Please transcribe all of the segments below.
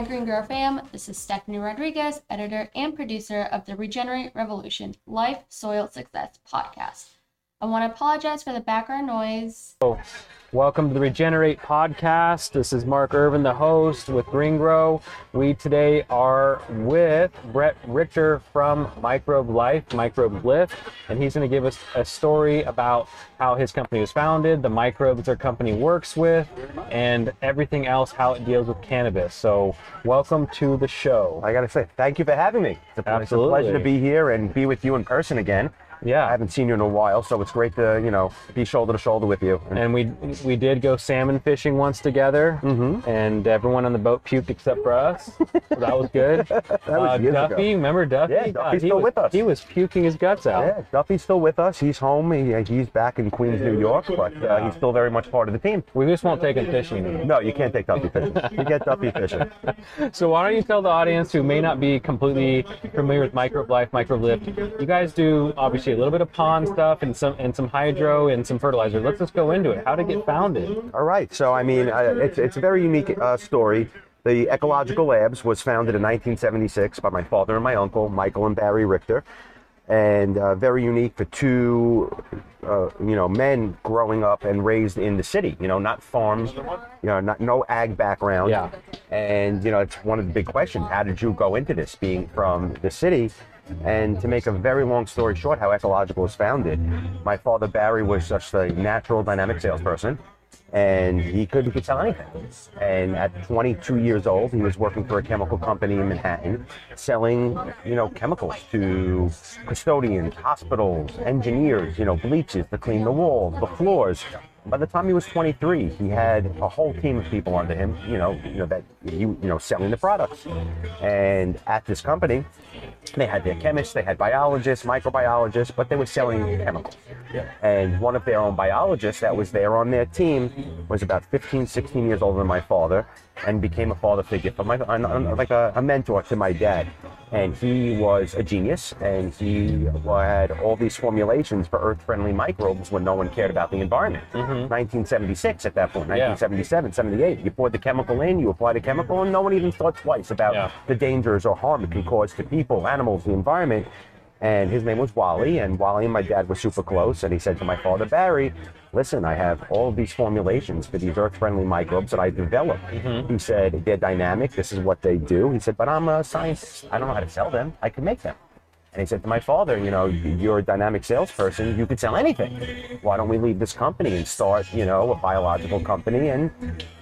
Hi, GreenGro fam. This is Stephanie Rodriguez, editor and producer of the Regenerate Revolution Life Soil Success podcast. I want to apologize for the background noise. Oh, Welcome to the Regenerate podcast. This is Mark Irvin, the host with GreenGro. We today are with Brett Richter from Microbe Life, Microbe Lift, and he's going to give us a story about how his company was founded, the microbes our company works with, and everything else, how it deals with cannabis. So, welcome to the show. I gotta say, thank you for having me. It's a, it's a pleasure to be here and be with you in person again. I haven't seen you in a while, so it's great to you know be shoulder to shoulder with you. And we we did go salmon fishing once together, Mm-hmm. and everyone on the boat puked except for us. So that was good. that was Uh, years Duffy, ago. remember Duffy? Yeah, God, Duffy's he still was, with us. He was puking his guts out. Yeah, Duffy's still with us. He's home. He, he's back in Queens, New York, but uh, he's still very much part of the team. We just won't take him fishing anymore. No, you can't take Duffy fishing. You get Duffy fishing. So why don't you tell the audience who may not be completely familiar with Microbe Life, Microbe Lift, you guys do obviously a little bit of pond stuff and some and some hydro and some fertilizer. Let's just go into it. How did it get founded? All right. So, I mean, uh, it's, it's a very unique uh, story. The Ecological Labs was founded in 1976 by my father and my uncle, Michael and Barry Richter. And uh, very unique for two, uh, you know, men growing up and raised in the city. You know, not farms, you know, not no ag background. Yeah. And you know, it's one of the big questions: How did you go into this, being from the city? And to make a very long story short, how Ecological was founded, my father Barry was just a natural dynamic salesperson, and he could he could sell anything. And at 22 years old, he was working for a chemical company in Manhattan, selling you know chemicals to custodians, hospitals, engineers, you know bleaches to clean the walls, the floors. By the time he was 23, he had a whole team of people under him, you know, you know that you you know selling the products. And at this company, they had their chemists, they had biologists, microbiologists, but they were selling chemicals. And one of their own biologists that was there on their team was about 15, 16 years older than my father and became a father figure for my, like a, a mentor to my dad. And he was a genius and he had all these formulations for earth friendly microbes when no one cared about the environment. Mm-hmm. 1976 at that point, 1977, 78. You poured the chemical in, you apply the chemical, and no one even thought twice about Yeah. the dangers or harm it can cause to people, animals, the environment. And his name was Wally, and Wally and my dad were super close. And he said to my father, Barry, listen, I have all these formulations for these earth friendly microbes that I developed. Mm-hmm. He said, they're dynamic, this is what they do. He said, but I'm a scientist. I don't know how to sell them, I can make them. And he said to my father, you know, you're a dynamic salesperson, you could sell anything. Why don't we leave this company and start, you know, a biological company? And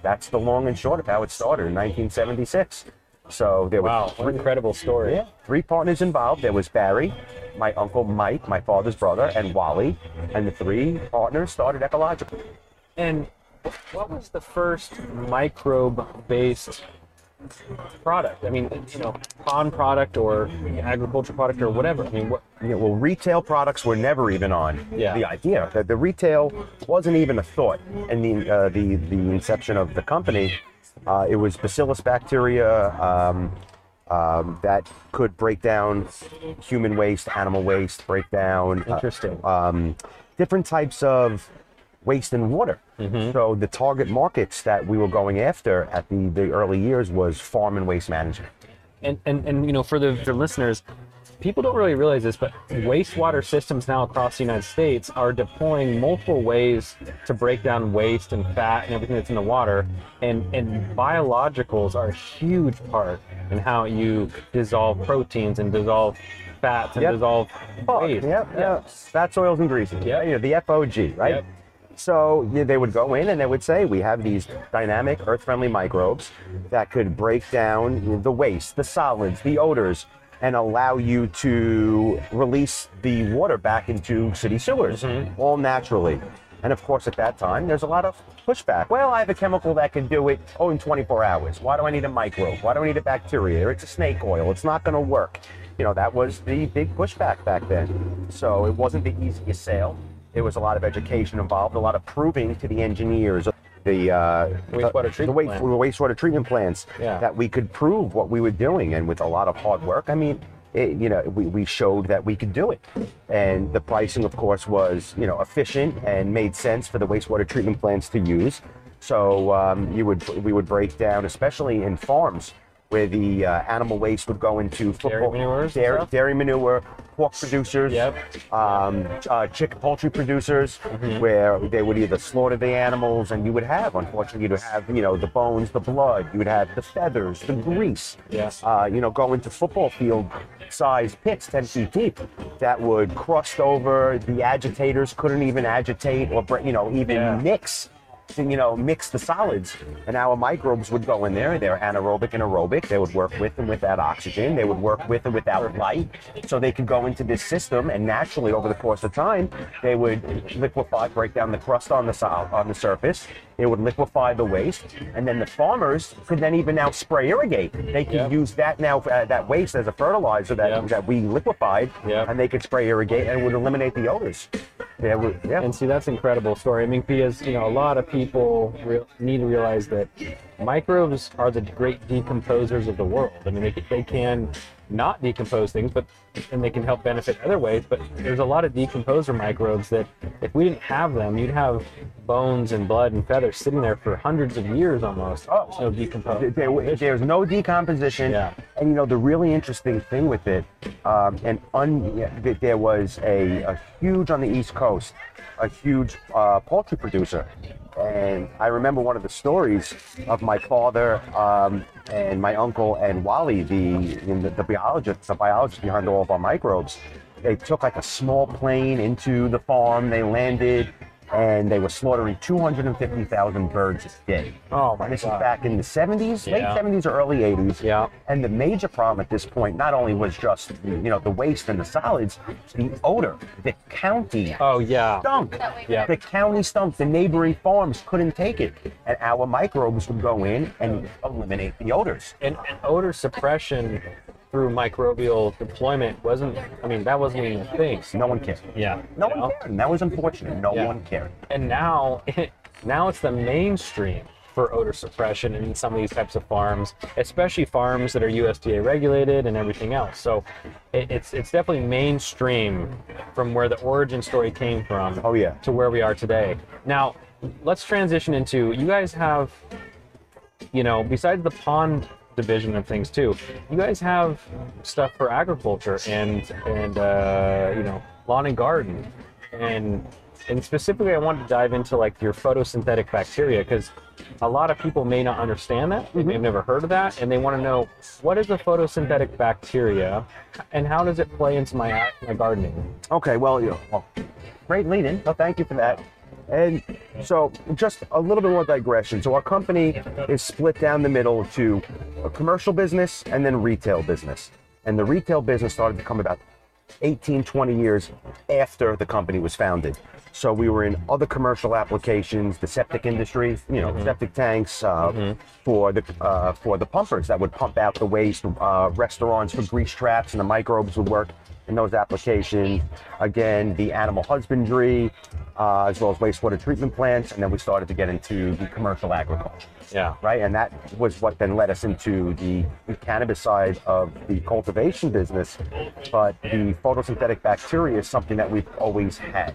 that's the long and short of how it started in 1976. So there were Wow, what an incredible story. yeah, three partners involved. There was Barry, my uncle Mike, my father's brother, and Wally. And the three partners started Ecological. And what was the first microbe-based product? I mean, you know, pond product or agriculture product or whatever. I mean, what? Yeah, well, retail products were never even on Yeah. the idea. The, the retail wasn't even a thought in the uh, the the inception of the company. Uh, it was bacillus bacteria um, um, that could break down human waste, animal waste, break down uh, Interesting. um, different types of waste and water. So the target markets that we were going after at the, the early years was farm and waste management. and, and, and you know for the for listeners people don't really realize this but wastewater systems now across the united states are deploying multiple ways to break down waste and fat and everything that's in the water and and biologicals are a huge part in how you dissolve proteins and dissolve fats and Yep. dissolve waste Yeah, yeah. Fats, oils, and greases. Yep. You know, the FOG, right? Yep. So yeah, they would go in and they would say, we have these dynamic, earth-friendly microbes that could break down the waste, the solids, the odors, and allow you to release the water back into city sewers, mm-hmm. all naturally. And of course, at that time, there's a lot of pushback. Well, I have a chemical that can do it, oh, in 24 hours. Why do I need a microbe? Why do I need a bacteria? It's a snake oil. It's not going to work. You know, that was the big pushback back then. So it wasn't the easiest sale. There was a lot of education involved, a lot of proving to the engineers, the uh, Wastewater treatment the, wa- plant. the wastewater treatment plants Yeah. that we could prove what we were doing, and with a lot of hard work. I mean, it, you know, we, we showed that we could do it, and the pricing, of course, was you know efficient and made sense for the wastewater treatment plants to use. So um, you would we would break down, especially in farms where the uh, animal waste would go into football, dairy, stuff? dairy manure, pork producers, Yep. um, uh, chicken poultry producers, Mm-hmm. where they would either slaughter the animals, and you would have, unfortunately, you'd have you know the bones, the blood, you would have the feathers, the grease. Yes. Uh, you know, go into football field size pits 10 feet deep that would crust over the agitators couldn't even agitate or you know even Yeah. mix you know mix the solids. And our microbes would go in there they're anaerobic and aerobic. They would work with and without oxygen. They would work with and without light. So they could go into this system and naturally over the course of time they would liquefy break down the crust on the sol- on the surface it would liquefy the waste and then the farmers could then even now spray irrigate they could Yep. use that now uh, that waste as a fertilizer that, Yep. that we liquefied Yep. and they could spray irrigate and it would eliminate the odors yeah, we, yeah. And see, that's an incredible story. I mean, because you know, a lot of people re- need to realize that microbes are the great decomposers of the world. I mean, they, they can not decompose things, but and they can help benefit other ways. But there's a lot of decomposer microbes that, if we didn't have them, you'd have bones and blood and feathers sitting there for hundreds of years almost. Oh. There's no decompose. There, there's no decomposition. Yeah. And you know the really interesting thing with it, um, and un, there was a, a huge on the East Coast, a huge uh, poultry producer, and I remember one of the stories of my father um, and my uncle and Wally, the the, the biologist, the biologist behind all of our microbes. They took like a small plane into the farm. They landed. And they were slaughtering 250,000 birds a day. Oh my this God. is back in the 70s, late 70s or early 80s. Yeah. And the major problem at this point not only was just you know the waste and the solids, the odor. The county Oh yeah. stunk. Yeah. The county stunk. The neighboring farms couldn't take it, and our microbes would go in and eliminate the odors. and, and odor suppression through microbial deployment wasn't i mean that wasn't even a thing No one cared. yeah No you know? one cared, and that was unfortunate. No Yeah. one cared. and now now it's the mainstream for odor suppression in some of these types of farms especially farms that are usda regulated and everything else so it, it's it's definitely mainstream from where the origin story came from Oh, yeah. to where we are today now let's transition into you guys have you know, besides the pond division of things too, you guys have stuff for agriculture and and uh, you know lawn and garden, and and specifically I wanted to dive into like your photosynthetic bacteria because a lot of people may not understand that they may have never heard of that and they want to know what is a photosynthetic bacteria and how does it play into my my gardening. Okay, well, you know, well, great lead in. So thank you for that. And so, just a little bit more digression. So, our company is split down the middle to a commercial business and then retail business. And the retail business started to come about 18, 20 years after the company was founded. So, we were in other commercial applications, the septic industry, you know, septic tanks uh, for the uh, for the pumpers that would pump out the waste, uh, restaurants for grease traps, and the microbes would work in those applications. Again, the animal husbandry, uh, as well as wastewater treatment plants, and then we started to get into the commercial agriculture, Yeah. right? And that was what then led us into the cannabis side of the cultivation business. But the photosynthetic bacteria is something that we've always had.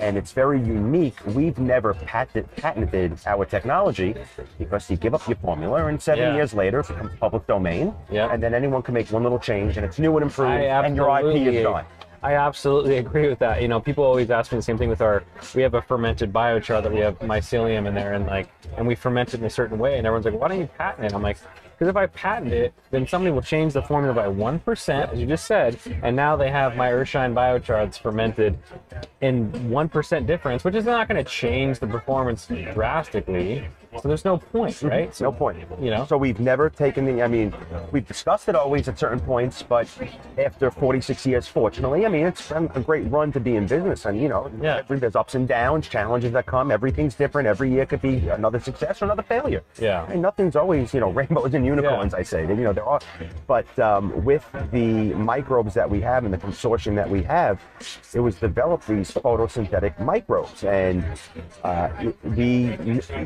And it's very unique. We've never patent, patented our technology because you give up your formula, and seven Yeah. years later, it becomes public domain. Yeah. And then anyone can make one little change, and it's new and improved, and your IP is gone. I absolutely agree with that. You know, people always ask me the same thing with our. We have a fermented biochar that we have mycelium in there, and like, and we ferment it in a certain way, and everyone's like, "Why don't you patent it?" I'm like, because if I patent it, then somebody will change the formula by one percent, as you just said, and now they have my Earthshine biochar that's fermented in one percent difference, which is not going to change the performance drastically. So there's no point, right? So, No point. You know. So we've never taken the. I mean, we've discussed it always at certain points, but after 46 years, fortunately, I mean, it's been a great run to be in business, and you know, Yeah. every, there's ups and downs, challenges that come. Everything's different. Every year could be another success or another failure. Yeah. And nothing's always, you know, rainbows and unicorns. I say, you know, there are, but um, with the microbes that we have and the consortium that we have, it was developed these photosynthetic microbes, and uh, we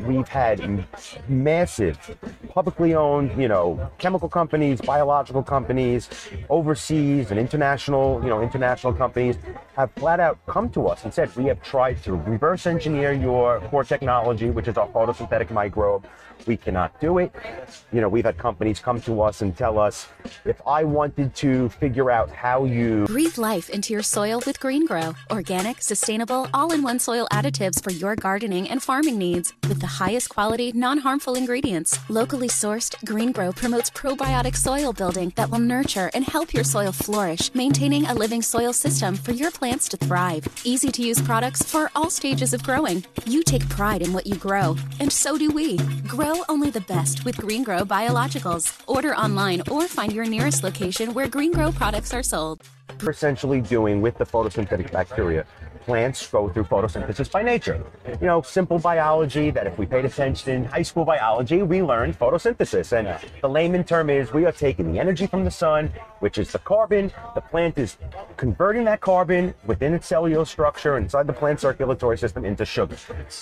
we've had massive publicly owned, you know, chemical companies, biological companies, overseas and international, you know, international companies have flat out come to us and said, we have tried to reverse engineer your core technology, which is our photosynthetic microbe. We cannot do it. You know, we've had companies come to us and tell us, if I wanted to figure out how you Breathe life into your soil with GreenGro. Organic, sustainable, all in one soil additives for your gardening and farming needs. With the highest quality, non harmful ingredients. Locally sourced, GreenGro promotes probiotic soil building that will nurture and help your soil flourish, maintaining a living soil system for your plants to thrive. Easy to use products for all stages of growing. You take pride in what you grow, and so do we. Grow only the best with GreenGro Biologicals. Order online or find your nearest location where GreenGro products are sold. essentially doing with the photosynthetic bacteria. Plants go through photosynthesis by nature. You know, simple biology that if we paid attention in high school biology, we learned photosynthesis. And the layman term is we are taking the energy from the sun, which is the carbon. The plant is converting that carbon within its cellular structure inside the plant circulatory system into sugar.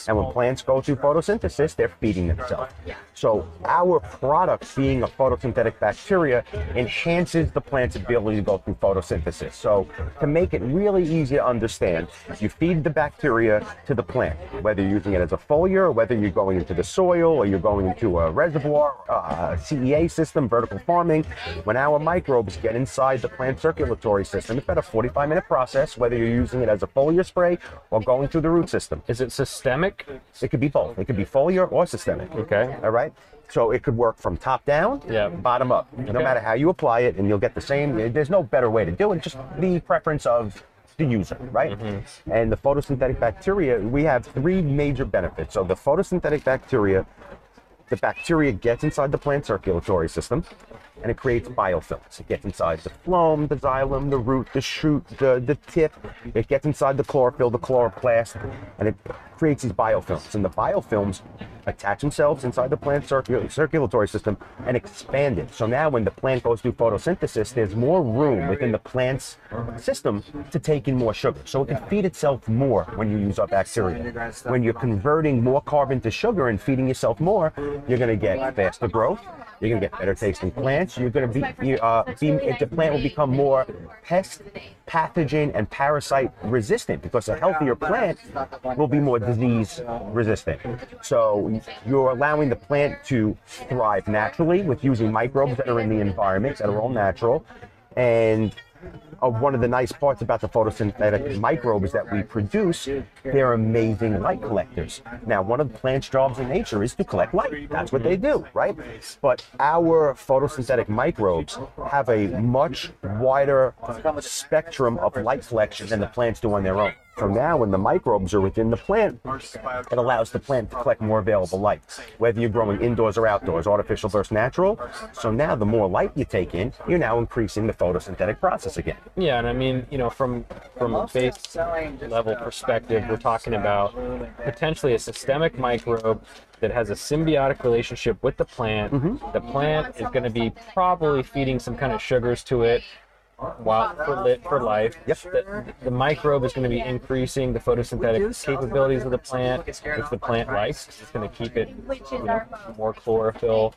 And when plants go through photosynthesis, they're feeding themselves. So our product being a photosynthetic bacteria enhances the plant's ability to go through photosynthesis. So to make it really easy to understand, you feed the bacteria to the plant, whether you're using it as a foliar, or whether you're going into the soil, or you're going into a reservoir, uh, CEA system, vertical farming. When our microbes get inside the plant circulatory system, it's about a 45 minute process, whether you're using it as a foliar spray or going through the root system. Is it systemic? It could be both. It could be foliar or systemic. Okay. All right. So it could work from top down, Yeah. bottom up. No matter how you apply it, and you'll get the same. There's no better way to do it. Just the preference of the user, right? Mm-hmm. And the photosynthetic bacteria, we have three major benefits. So the photosynthetic bacteria, the bacteria gets inside the plant circulatory system and it creates biofilms. It gets inside the phloem, the xylem, the root, the shoot, the, the tip. It gets inside the chlorophyll, the chloroplast, and it creates these biofilms. And the biofilms attach themselves inside the plant circul- circulatory system and expand it. So now when the plant goes through photosynthesis, there's more room within the plant's system to take in more sugar. So it can feed itself more when you use up bacteria. When you're converting more carbon to sugar and feeding yourself more, you're going to get faster growth. You're going to get better tasting plants. You're going to be, you, uh, be the plant will become more pest, pathogen, and parasite resistant because a healthier plant will be more disease resistant. So you're allowing the plant to thrive naturally with using microbes that are in the environment that are all natural. And uh, one of the nice parts about the photosynthetic microbes that we produce, they're amazing light collectors. Now, one of the plant's jobs in nature is to collect light. That's what they do, right? But our photosynthetic microbes have a much wider spectrum of light collection than the plants do on their own. So now, when the microbes are within the plant, it allows the plant to collect more available light, whether you're growing indoors or outdoors, artificial versus natural. So now, the more light you take in, you're now increasing the photosynthetic process again. Yeah, and I mean, you know, from from a base level perspective, we're talking about potentially a systemic microbe that has a symbiotic relationship with the plant. Mm-hmm. The plant is going to be probably feeding some kind of sugars to it while for lit for life. Yep. The, the microbe is going to be increasing the photosynthetic capabilities of the plant, which the plant likes. It's going to keep it you know, more chlorophyll.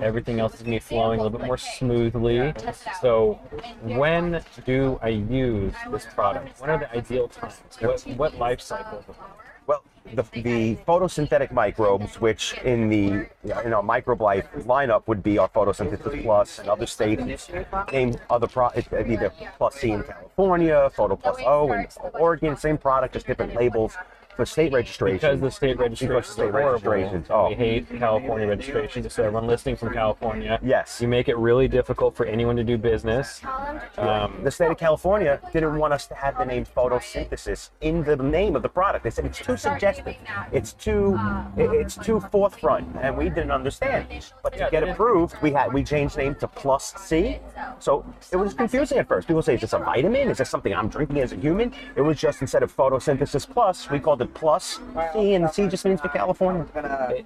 Everything else is going to be flowing a little bit more smoothly. So, when do I use this product? When are the ideal times? What, what life cycle? The the, the photosynthetic microbes, which in the you know microbe life lineup would be our photosynthesis plus and other states. Name other pro it's either plus C in California, photo plus O in Oregon, same product, just different labels for state registration. Because the state registration Because state registrations, oh. We hate California registration. So everyone listening from California, Yes. you make it really difficult for anyone to do business. Um, the state of California didn't want us to have the name photosynthesis in the name of the product. They said it's too suggestive. It's too it- it's too forefront, and we didn't understand. But to get approved, we had we changed name to Plus C. So it was confusing at first. People say, "Is this a vitamin? Is this something I'm drinking as a human?" It was just instead of photosynthesis plus, we called it Plus C, and the C just means for California.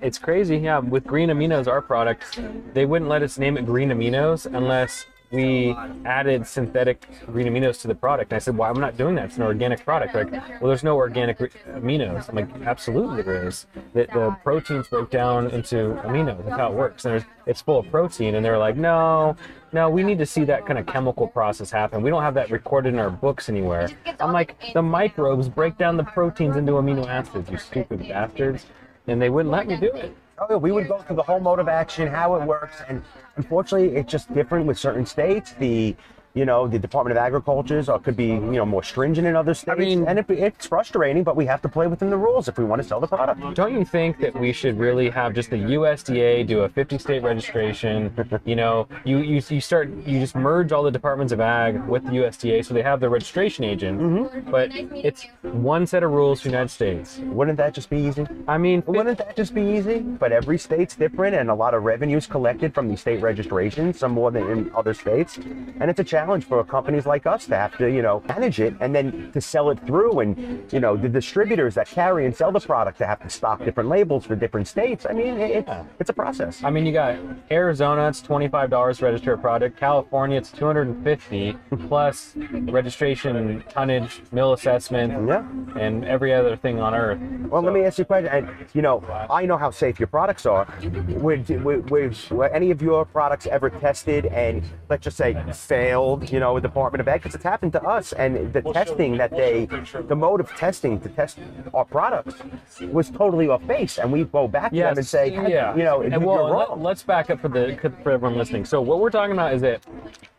it's crazy, yeah. With Green Aminos, our product, they wouldn't let us name it Green Aminos unless we added synthetic green aminos to the product. And I said, why well, I'm not doing that. It's an organic product. Like, well, there's no organic aminos. I'm like, absolutely there is. The, the proteins break down into aminos. That's how it works. And it's full of protein. And they're like, no, no, we need to see that kind of chemical process happen. We don't have that recorded in our books anywhere. I'm like, the microbes break down the proteins into amino acids, you stupid bastards. And they wouldn't let me do it. Oh, yeah, we would go through the whole mode of action, how it works, and unfortunately, it's just different with certain states. The you know, the Department of Agriculture's or could be, you know, more stringent in other states. I mean- and it, it's frustrating, but we have to play within the rules if we want to sell the product. Don't you think that we should really have just the USDA do a 50 state registration? You know, you, you you start you just merge all the departments of ag with the USDA so they have their registration agent, mm-hmm. but it's one set of rules for the United States. Wouldn't that just be easy? I mean, Wouldn't that just be easy? But every state's different, and a lot of revenues collected from the state registrations, some more than in other states. And it's a challenge for companies like us to have to, you know, manage it and then to sell it through. And you know, the distributors that carry and sell the product to have to stock different labels for different states. I mean, it, it's a process. I mean, you got Arizona, it's twenty-five dollars to register a product. California, it's two hundred and fifty plus registration, tonnage, mill assessment, Yeah. and every other thing on earth. Well, let me ask you a question. And you know, I know how safe your products are. Would, would, would, were any of your products ever tested and let's just say failed? You know, with Department of Ag, because it's happened to us. And the testing that they, the mode of testing to test our products was totally off base. And we go back to them and say, yeah. you know, and you're well, wrong. Let, us back up for the for everyone listening. So what we're talking about is that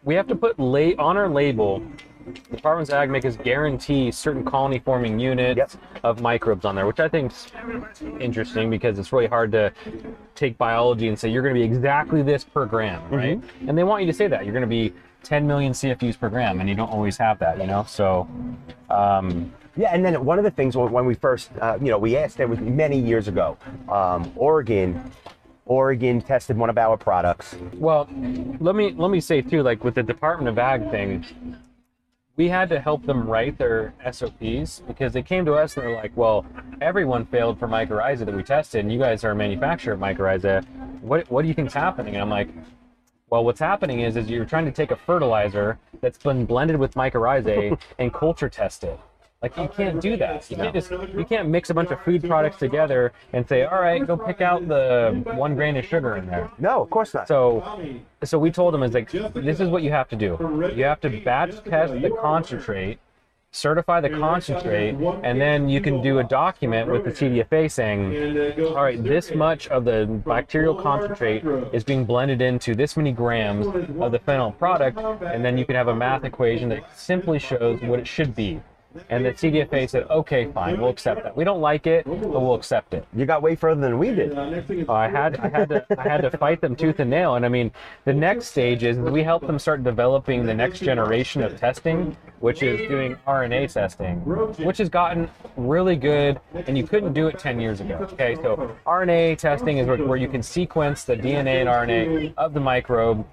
we have to put la- on our label. Departments of Ag make us guarantee certain colony forming units Yep. of microbes on there, which I think is interesting because it's really hard to take biology and say you're going to be exactly this per gram, Mm-hmm. right? And they want you to say that you're going to be 10 million CFUs per gram, and you don't always have that, you know. So, um, Yeah, and then one of the things when we first, uh, you know, we asked it was many years ago. Um, Oregon, Oregon tested one of our products. Well, let me let me say too, like with the Department of Ag thing, we had to help them write their SOPs because they came to us and they're like, "Well, everyone failed for mycorrhiza that we tested, and you guys are a manufacturer of mycorrhiza. What what do you think's happening?" And I'm like, "Well, what's happening is is you're trying to take a fertilizer that's been blended with mycorrhizae and culture test it." Like you can't do that. You can't just you can't mix a bunch of food products together and say, "All right, go pick out the one grain of sugar in there." No, of course not. So, so we told them is like, this is what you have to do. You have to batch test the concentrate, certify the concentrate, and then you can do a document with the CDFA saying, all right, this much of the bacterial concentrate is being blended into this many grams of the phenol product, and then you can have a math equation that simply shows what it should be. And the CDFA said, okay, fine, we'll accept that. We don't like it, but we'll accept it. you got way further than we did. Uh, I had I had to I had to fight them tooth and nail. And I mean, the next stage is we help them start developing the next generation of testing, which is doing RNA testing, which has gotten really good. And you couldn't do it 10 years ago. Okay, so RNA testing is where, where you can sequence the DNA and RNA of the microbe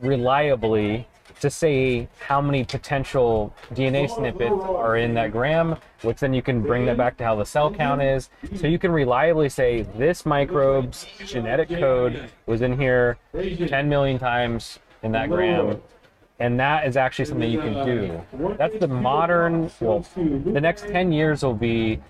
reliably to say how many potential DNA snippets are in that gram, which then you can bring that back to how the cell count is. So you can reliably say this microbe's genetic code was in here 10 million times in that gram. And that is actually something you can do. That's the modern, well, the next 10 years will be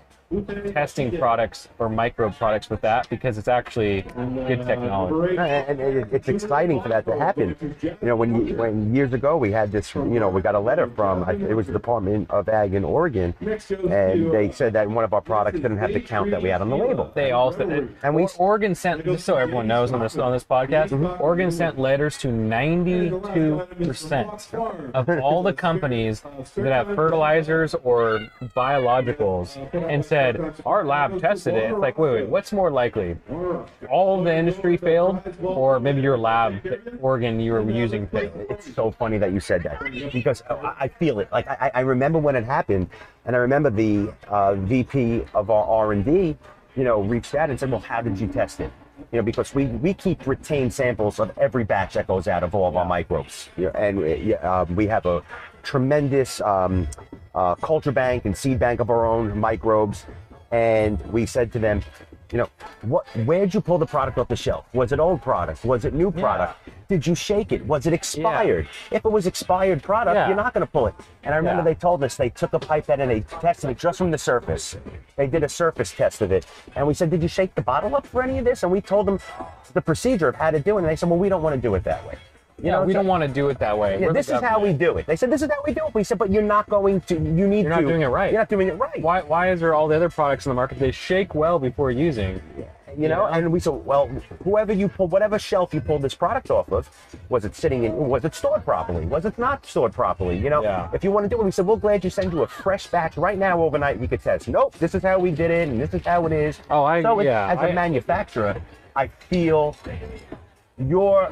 testing products or micro products with that because it's actually good technology. and it's exciting for that to happen. You know, when you, when years ago we had this, you know, we got a letter from it was the Department of Ag in Oregon, and they said that one of our products didn't have the count that we had on the label. They all also And we- Oregon sent just so everyone knows on this on this podcast. Mm-hmm. Oregon sent letters to 92 percent of all the companies that have fertilizers or biologicals, and said our lab tested it. It's like wait wait what's more likely? All the industry failed, or maybe your lab, Oregon, you were using failed. It's so funny that you said that because I, feel it. Like I, I remember when it happened, and I remember the uh, VP of our R and D, you know, reached out and said, "Well, how did you test it?" You know, because we, we keep retained samples of every batch that goes out of all of our microbes, know, and uh, we have a tremendous um, uh, culture bank and seed bank of our own microbes. And we said to them, you know, what, where'd you pull the product off the shelf? Was it old product? Was it new product? Did you shake it? Was it expired? If it was expired product, Yeah. you're not going to pull it. And I remember Yeah. they told us they took a pipette and they tested it just from the surface. They did a surface test of it. And we said, Did you shake the bottle up for any of this? And we told them the procedure of how to do it. And they said, Well, we don't want to do it that way. You Yeah, we so- don't want to do it that way. yeah, We're this is how we do it. They said, This is how we do it. We said, But you're not going to, you need You're to. not doing it right. You're not doing it right. Why, why is there all the other products in the market they shake well before using? you know Yeah. and we said well whoever you pull whatever shelf you pulled this product off of was it sitting in was it stored properly was it not stored properly you know Yeah. if you want to do it we said we're glad you send you a fresh batch right now overnight you could test nope this is how we did it and this is how it is Oh, I- so yeah, as a I- manufacturer i feel your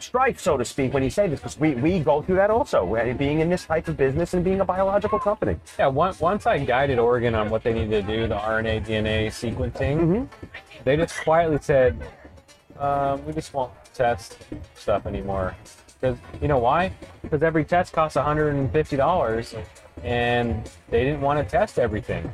strife so to speak when you say this because we, we go through that also being in this type of business and being a biological company Yeah, once, once I guided Oregon on what they needed to do, the RNA, DNA sequencing, Mm-hmm. they just quietly said, um, we just won't test stuff anymore. Because, you know why? Because every test costs $150 and they didn't want to test everything.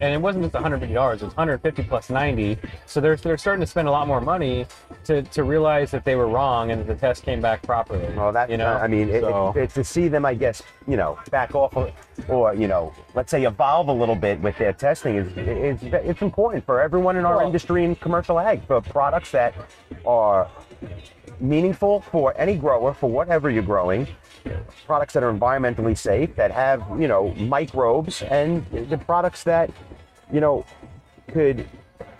And it wasn't just $150, it was 150 plus 90. So they're, they're starting to spend a lot more money to, to realize that they were wrong and that the test came back properly. Well, that you know, I mean, it, So- it, it- to see them, I guess, you know, back off, or, or you know, let's say evolve a little bit with their testing is is it's important for everyone in our Well- industry and commercial ag for products that are meaningful for any grower for whatever you're growing. Products that are environmentally safe, that have you know microbes, and the products that you know could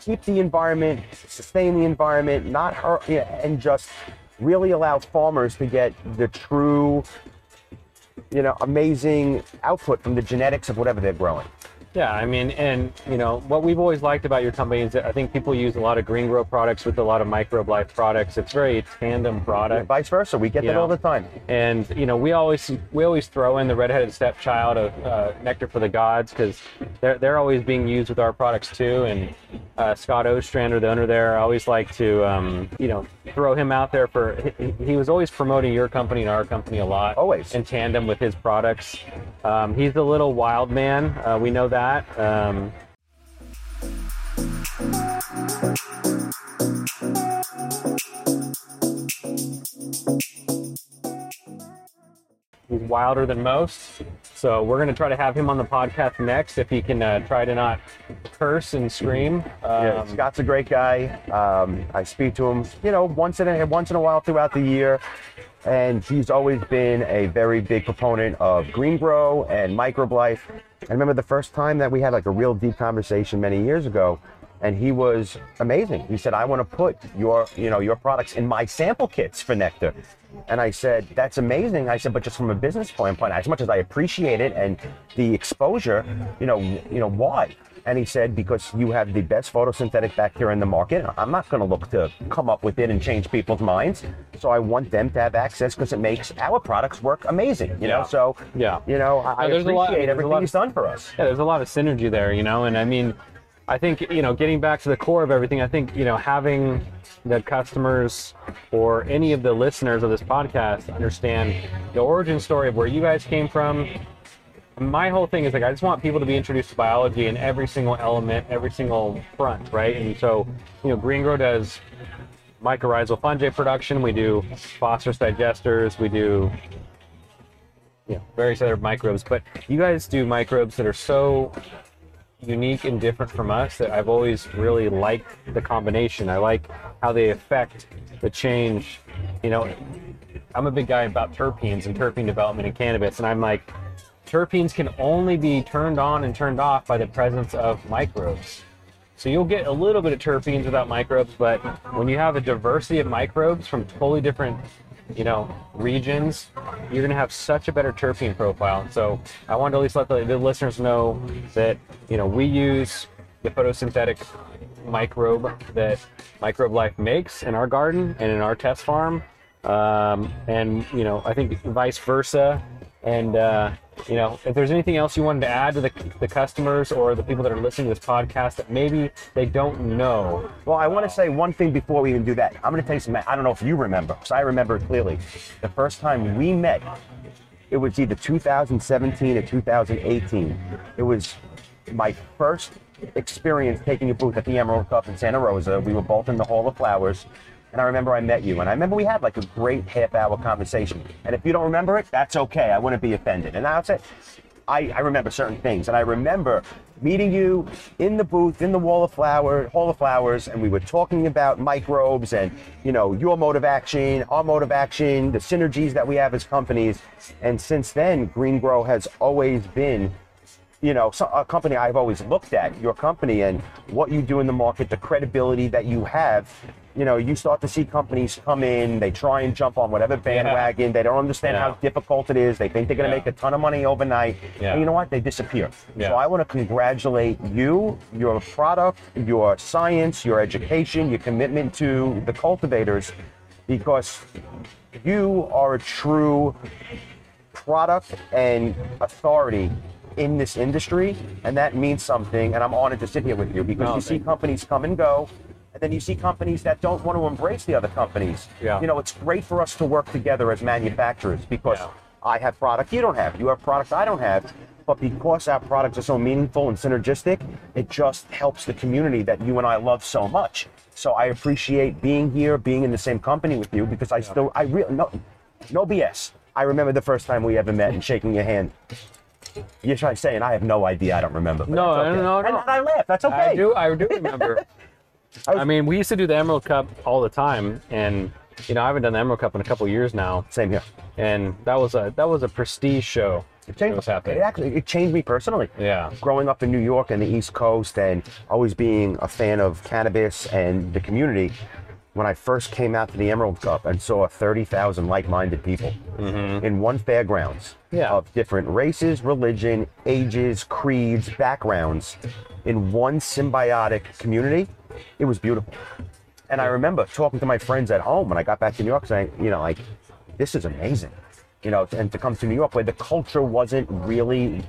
keep the environment, sustain the environment, not hurt, and just really allow farmers to get the true, you know, amazing output from the genetics of whatever they're growing. Yeah, I mean, and you know what we've always liked about your company is that I think people use a lot of green grow products with a lot of microbe life products. It's very tandem And product, vice versa, we get that Yeah. all the time. and you know we always we always throw in the redheaded stepchild of uh, Nectar for the Gods because they're they're always being used with our products too. And uh, Scott Ostrander, the owner there, I always like to um, you know throw him out there for he, he was always promoting your company and our company a lot, Always. in tandem with his products. Um, he's a little wild man. Uh, we know that. Um, he's wilder than most. So we're going to try to have him on the podcast next if he can uh, try to not curse and scream. Yeah, Um, Scott's a great guy. Um, I speak to him, you know, once in a once in a while throughout the year, and he's always been a very big proponent of green grow and microbe life. I remember the first time that we had like a real deep conversation many years ago, and he was amazing. He said, "I want to put your, you know, your products in my sample kits for nectar." And I said, "That's amazing." I said, "But just from a business standpoint, as much as I appreciate it and the exposure, you know, you know why?" And he said, "Because you have the best photosynthetic bacteria in the market. I'm not going to look to come up with it and change people's minds. So I want them to have access because it makes our products work amazing. You know, Yeah. so Yeah. you know, I, No, there's a appreciate lot- I mean, a everything lot- he's done for us. yeah, there's a lot of synergy there, you know, and I mean, I think you know, getting back to the core of everything, I think you know, having the customers or any of the listeners of this podcast understand the origin story of where you guys came from. My whole thing is like I just want people to be introduced to biology in every single element, every single front, right? And so, you know, GreenGro does mycorrhizal fungi production. We do phosphorus digesters. We do you know, various other microbes, but you guys do microbes that are so unique and different from us that I've always really liked the combination. I like how they affect the change. You know, I'm a big guy about terpenes and terpene development in cannabis, and I'm like, terpenes can only be turned on and turned off by the presence of microbes. So you'll get a little bit of terpenes without microbes, but when you have a diversity of microbes from totally different, you know, regions, you're gonna have such a better terpene profile. So I wanted to at least let the, the listeners know that you know we use the photosynthetic microbe that Microbe Life makes in our garden and in our test farm, um, and you know I think vice versa. And uh, you know, if there's anything else you wanted to add to the, the customers or the people that are listening to this podcast that maybe they don't know, Well, I want to say one thing before we even do that. I'm going to tell you something. I don't know if you remember, because I remember clearly. The first time we met, it was either 2017 or 2018. It was my first experience taking a booth at the Emerald Cup in Santa Rosa. We were both in the Hall of Flowers. And I remember I met you, and I remember we had like a great half hour conversation. And if you don't remember it, that's okay. I wouldn't be offended. And I'll say, I, I remember certain things. And I remember meeting you in the booth, in the Wall of Flower, Hall of Flowers, and we were talking about microbes and, you know, your mode of action, our mode of action, the synergies that we have as companies. And since then, GreenGro has always been you know, so, a company I've always looked at, your company and what you do in the market, the credibility that you have. You know, you start to see companies come in, they try and jump on whatever bandwagon. They don't understand Yeah. how difficult it is. They think they're going to Yeah. make a ton of money overnight. Yeah. And you know what? They disappear. Yeah. So I want to congratulate you, your product, your science, your education, your commitment to the cultivators, because you are a true product and authority in this industry, and that means something. And I'm honored to sit here with you because No, you see companies come and go, and then you see companies that don't want to embrace the other companies. Yeah. You know, it's great for us to work together as manufacturers because Yeah. I have product you don't have, you have product I don't have. But because our products are so meaningful and synergistic, it just helps the community that you and I love so much. So I appreciate being here, being in the same company with you because I still, I really, no, no BS. I remember the first time we ever met and shaking your hand. You're trying to say, and I have no idea. I don't remember. No, that's no, okay. no, And no. I laugh. That's okay. I do. I do remember. I was- I mean, we used to do the Emerald Cup all the time, and you know, I haven't done the Emerald Cup in a couple years now, Same here. and that was a that was a prestige show. It changed. was happening. It actually it changed me personally. Yeah. Growing up in New York and the East Coast, and always being a fan of cannabis and the community. When I first came out to the Emerald Cup and saw 30,000 like-minded people in one fairgrounds Mm-hmm. Yeah. of different races, religion, ages, creeds, backgrounds, in one symbiotic community, it was beautiful. And I remember talking to my friends at home when I got back to New York saying, you know, like, this is amazing. You know, and to come to New York where the culture wasn't really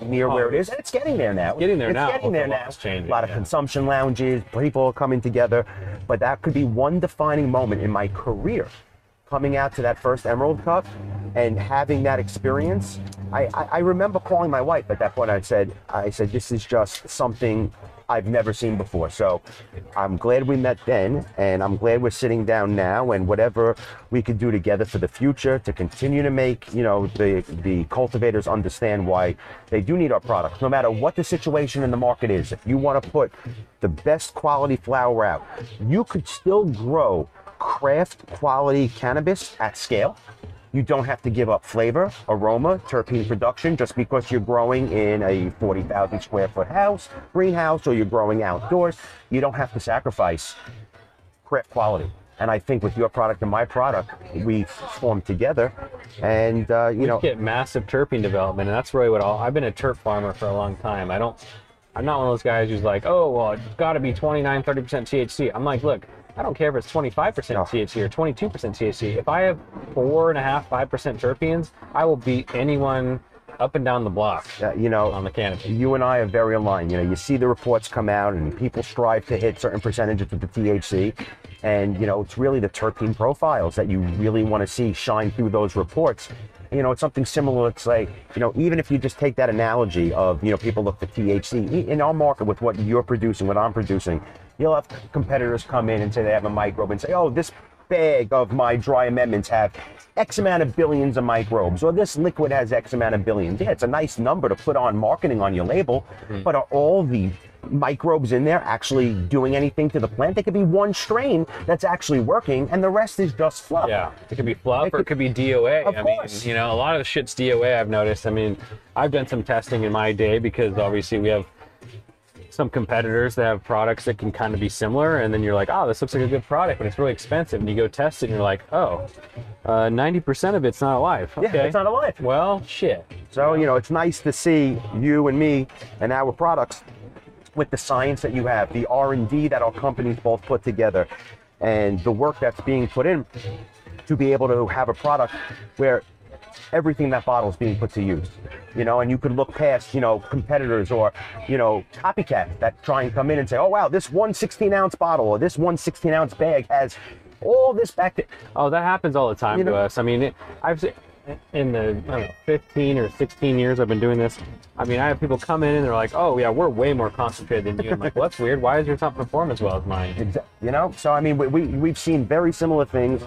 near where it oh. is. And it's getting there now. Getting there it's now. getting there now. changing, a lot of yeah. consumption lounges, people are coming together. But that could be one defining moment in my career coming out to that first Emerald Cup and having that experience. I, I, I remember calling my wife at that point. I said, I said, this is just something I've never seen before. So I'm glad we met then, and I'm glad we're sitting down now. And whatever we can do together for the future to continue to make you know the the cultivators understand why they do need our products, no matter what the situation in the market is. If you want to put the best quality flower out, you could still grow craft quality cannabis at scale. You don't have to give up flavor, aroma, terpene production just because you're growing in a 40,000 square foot house, greenhouse, or you're growing outdoors. You don't have to sacrifice craft quality. And I think with your product and my product, we formed together. And, uh, you know, get massive terpene development, and that's really what all. I've been a terp farmer for a long time. I don't. I'm not one of those guys who's like, oh, well, it's got to be 29, 30% THC. I'm like, look, I don't care if it's 25% No. THC or 22% THC. If I have four and a half, five percent terpenes, I will beat anyone up and down the block uh, you know, on the canopy. you and I are very aligned. You know, you see the reports come out, and people strive to hit certain percentages with the THC, and you know, it's really the terpene profiles that you really want to see shine through those reports. You know, it's something similar. It's like, you know, even if you just take that analogy of, you know, people look for THC in our market with what you're producing, what I'm producing, you'll have competitors come in and say they have a microbe and say, oh, this bag of my dry amendments have X amount of billions of microbes, or this liquid has X amount of billions. Yeah, it's a nice number to put on marketing on your label, mm-hmm. but are all the microbes in there actually doing anything to the plant? They could be one strain that's actually working, and the rest is just fluff. Yeah, it could be fluff It or it could- could be DOA. Of I course. mean, you know, a lot of the shit's DOA. I've noticed. I mean, I've done some testing in my day because obviously we have some competitors that have products that can kind of be similar, and then you're like, oh, this looks like a good product, but it's really expensive, and you go test it, and you're like, oh, uh, 90% of it's not alive. Yeah, it's not alive. Well, shit. So, you know, it's nice to see you and me and our products with the science that you have, the R&D that our companies both put together, and the work that's being put in to be able to have a product where everything that bottle is being put to use. You know, and you could look past, you know, competitors or, you know, copycats that try and come in and say, oh, wow, this one 16 ounce bottle or this one 16 ounce bag has all this back to, Oh, that happens all the time You to know- us. I mean, it, I've seen in the I don't know, 15 or 16 years I've been doing this, I mean, I have people come in and they're like, "Oh yeah, we're way more concentrated than you." I'm like, "Well, that's weird. Why is yours not perform as well as mine?" You know, so I mean, we, we we've seen very similar things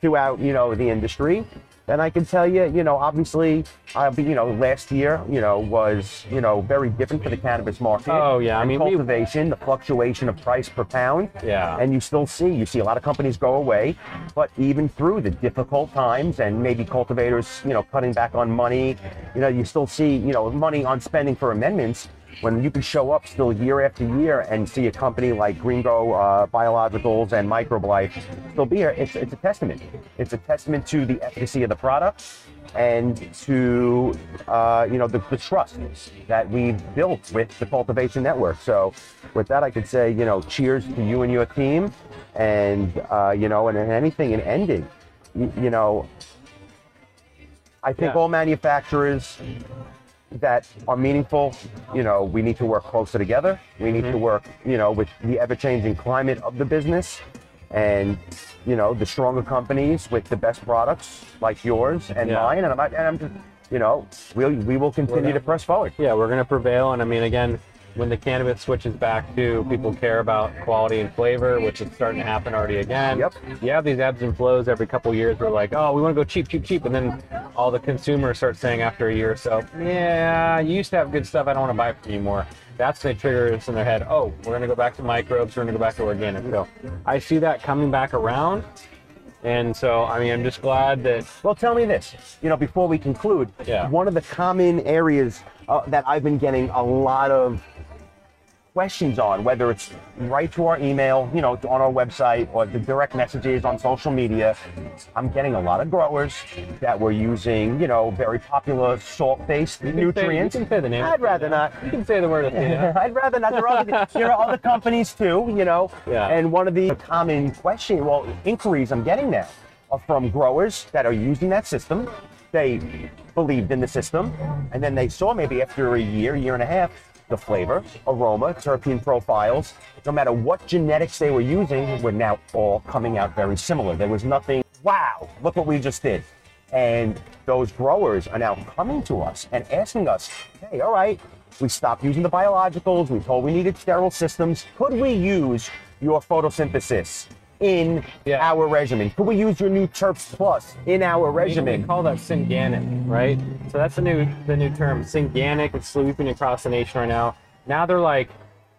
throughout you know the industry, and I can tell you, you know, obviously, uh, you know, last year, you know, was you know very different for the cannabis market. Oh, yeah, I mean, we- cultivation, the fluctuation of price per pound. Yeah. and you still see you see a lot of companies go away, but even through the difficult times and maybe cultivators, you know, cutting back on money, you know, you still see you know money on spending for amendments when you can show up still year after year and see a company like GreenGro uh, Biologicals and Microbe Life still be here, it's, it's a testament. It's a testament to the efficacy of the product and to uh, you know the, the trust that we've built with the cultivation network. So with that, I could say you know cheers to you and your team, and uh, you know and, and anything in ending, you, you know. I think Yeah. all manufacturers that are meaningful, you know, we need to work closer together. We need to mm-hmm. work, you know, with the ever-changing climate of the business and, you know, the stronger companies with the best products like yours and Yeah. mine. And I'm, and I'm just, you know, we'll, we will continue to press forward. Yeah, we're gonna prevail, and I mean, again, when the cannabis switches back to people care about quality and flavor, which is starting to happen already again. Yep. You have these ebbs and flows every couple years. We're like, oh, we want to go cheap, cheap, cheap, and then all the consumers start saying after a year or so, yeah, you used to have good stuff. I don't want to buy it anymore. That's they trigger us in their head. Oh, we're gonna go back to microbes. We're gonna go back to organic. So I see that coming back around, and so I mean, I'm just glad that Well, tell me this, you know, before we conclude, Yeah. one of the common areas uh, that I've been getting a lot of questions on, whether it's right to our email, you know, on our website, or the direct messages on social media, I'm getting a lot of growers that were using, you know, very popular salt-based can say- nutrients. you can say the name. I'd rather not. You can say the word. I'd rather not. There are, other, there are other companies too, you know. Yeah. And one of the common question, well, inquiries I'm getting now are from growers that are using that system. They believed in the system, and then they saw maybe after a year, year and a half, the flavor, aroma, terpene profiles, no matter what genetics they were using, were now all coming out very similar. There was nothing, wow, look what we just did. And those growers are now coming to us and asking us, hey, all right, we stopped using the biologicals. We told we needed sterile systems. Could we use your photosynthesis in Yeah. our regimen? Could we use your new Terps Plus in our regimen? call that synganic, right? So that's the new the new term. Synganic is sweeping across the nation right now. Now they're like,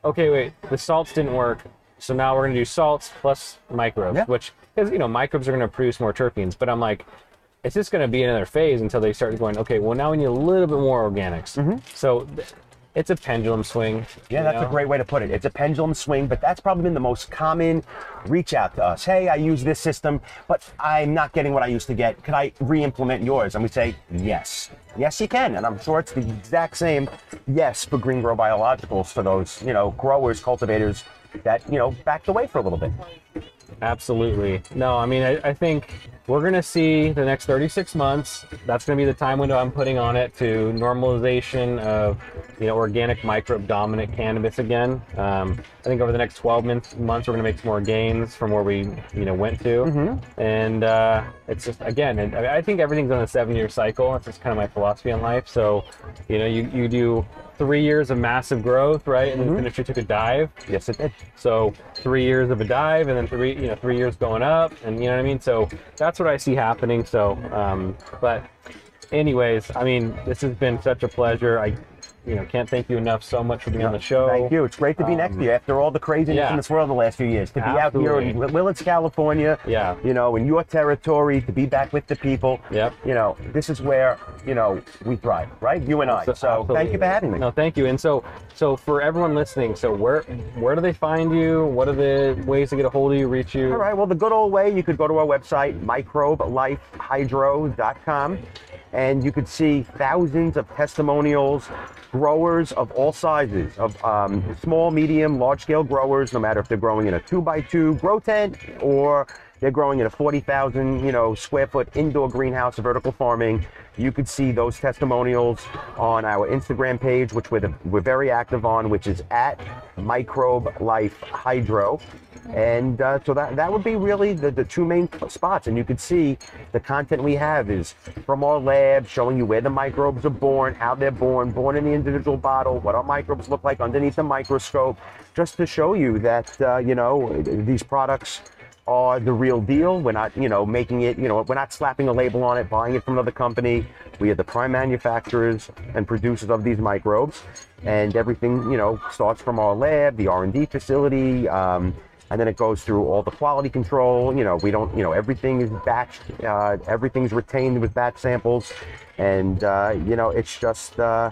okay, wait, the salts didn't work, so now we're gonna do salts plus microbes, Yeah. which because you know microbes are gonna produce more terpenes. But I'm like, it's just gonna be another phase until they start going, okay, well now we need a little bit more organics. Mm-hmm. So th- it's a pendulum swing. Yeah, that's know? a great way to put it. It's a pendulum swing, but that's probably been the most common reach out to us. Hey, I use this system, but I'm not getting what I used to get. Could I re-implement yours? And we say, yes. Yes, you can. And I'm sure it's the exact same yes for GreenGro Biologicals for those, you know, growers, cultivators that, you know, backed away for a little bit. Absolutely. No, I mean, I, I think we're going to see the next 36 months. That's going to be the time window I'm putting on it to normalization of, you know, organic microbe dominant cannabis again. Um, I think over the next 12 months, months we're going to make some more gains from where we, you know, went to. And uh, it's just, again, I think everything's on a seven year cycle. It's just kind of my philosophy in life. So, you know, you, you do three years of massive growth, right? And then the industry took a dive. Yes, it did. So three years of a dive, and then three, you know, three years going up, and you know what I mean. So that's what I see happening. So, um, but, anyways, I mean, this has been such a pleasure. I, you know, can't thank you enough so much for being on the show. Thank you. It's great to be next to you um, after all the craziness yeah. in this world the last few years. To be out here in Absolutely. Willits, California, Yeah. you know, in your territory, to be back with the people. Yep. You know, this is where, you know, we thrive, right? You and I. So, thank you for having me. No, thank you. And so, so for everyone listening, so where where do they find you? What are the ways to get a hold of you, reach you? All right. Well, the good old way, you could go to our website, microbelifehydro.com, and you could see thousands of testimonials, growers of all sizes, of um, small, medium, large scale growers, no matter if they're growing in a two by two grow tent or They're growing in a 40,000, you know, square foot indoor greenhouse, vertical farming. You could see those testimonials on our Instagram page, which we're, the, we're very active on, which is at Microbe Life Hydro. And uh, so that, that would be really the, the two main spots. And you can see the content we have is from our lab, showing you where the microbes are born, how they're born, born in the individual bottle, what our microbes look like underneath the microscope, just to show you that, uh, you know, these products are the real deal. We're not, you know, making it, you know, we're not slapping a label on it, buying it from another company. We are the prime manufacturers and producers of these microbes, and everything, you know, starts from our lab, the R&D facility, um, and then it goes through all the quality control. You know, we don't, you know, everything is batched, uh, everything's retained with batch samples, and uh, you know, it's just, uh,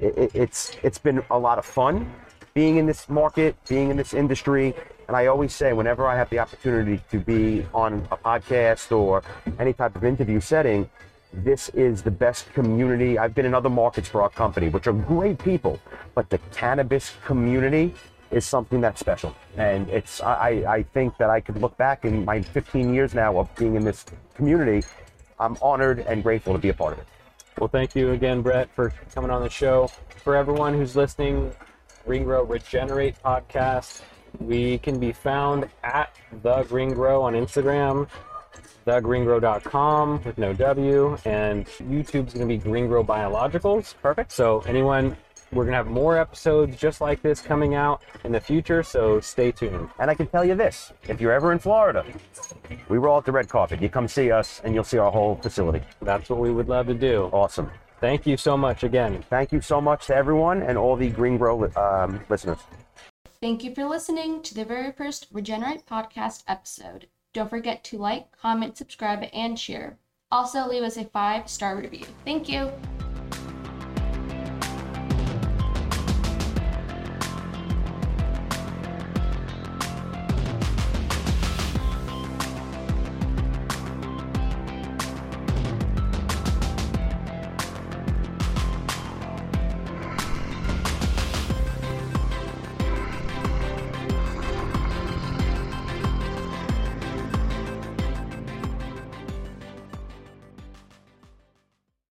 it, it's it's been a lot of fun being in this market, being in this industry. And I always say, whenever I have the opportunity to be on a podcast or any type of interview setting, this is the best community. I've been in other markets for our company, which are great people, but the cannabis community is something that's special. And it's, I, I think that I could look back in my 15 years now of being in this community. I'm honored and grateful to be a part of it. Well, thank you again, Brett, for coming on the show. For everyone who's listening, GreenGro Regenerate podcast. We can be found at The GreenGro on Instagram, thegreengro.com with no W, and YouTube's going to be GreenGro Biologicals. Perfect. So, anyone, we're going to have more episodes just like this coming out in the future, so stay tuned. And I can tell you this if you're ever in Florida, we roll out the red carpet. You come see us, and you'll see our whole facility. That's what we would love to do. Awesome. Thank you so much again. Thank you so much to everyone and all the GreenGro um, listeners. Thank you for listening to the very first Regenerate podcast episode. Don't forget to like, comment, subscribe, and share. Also, leave us a five star review. Thank you.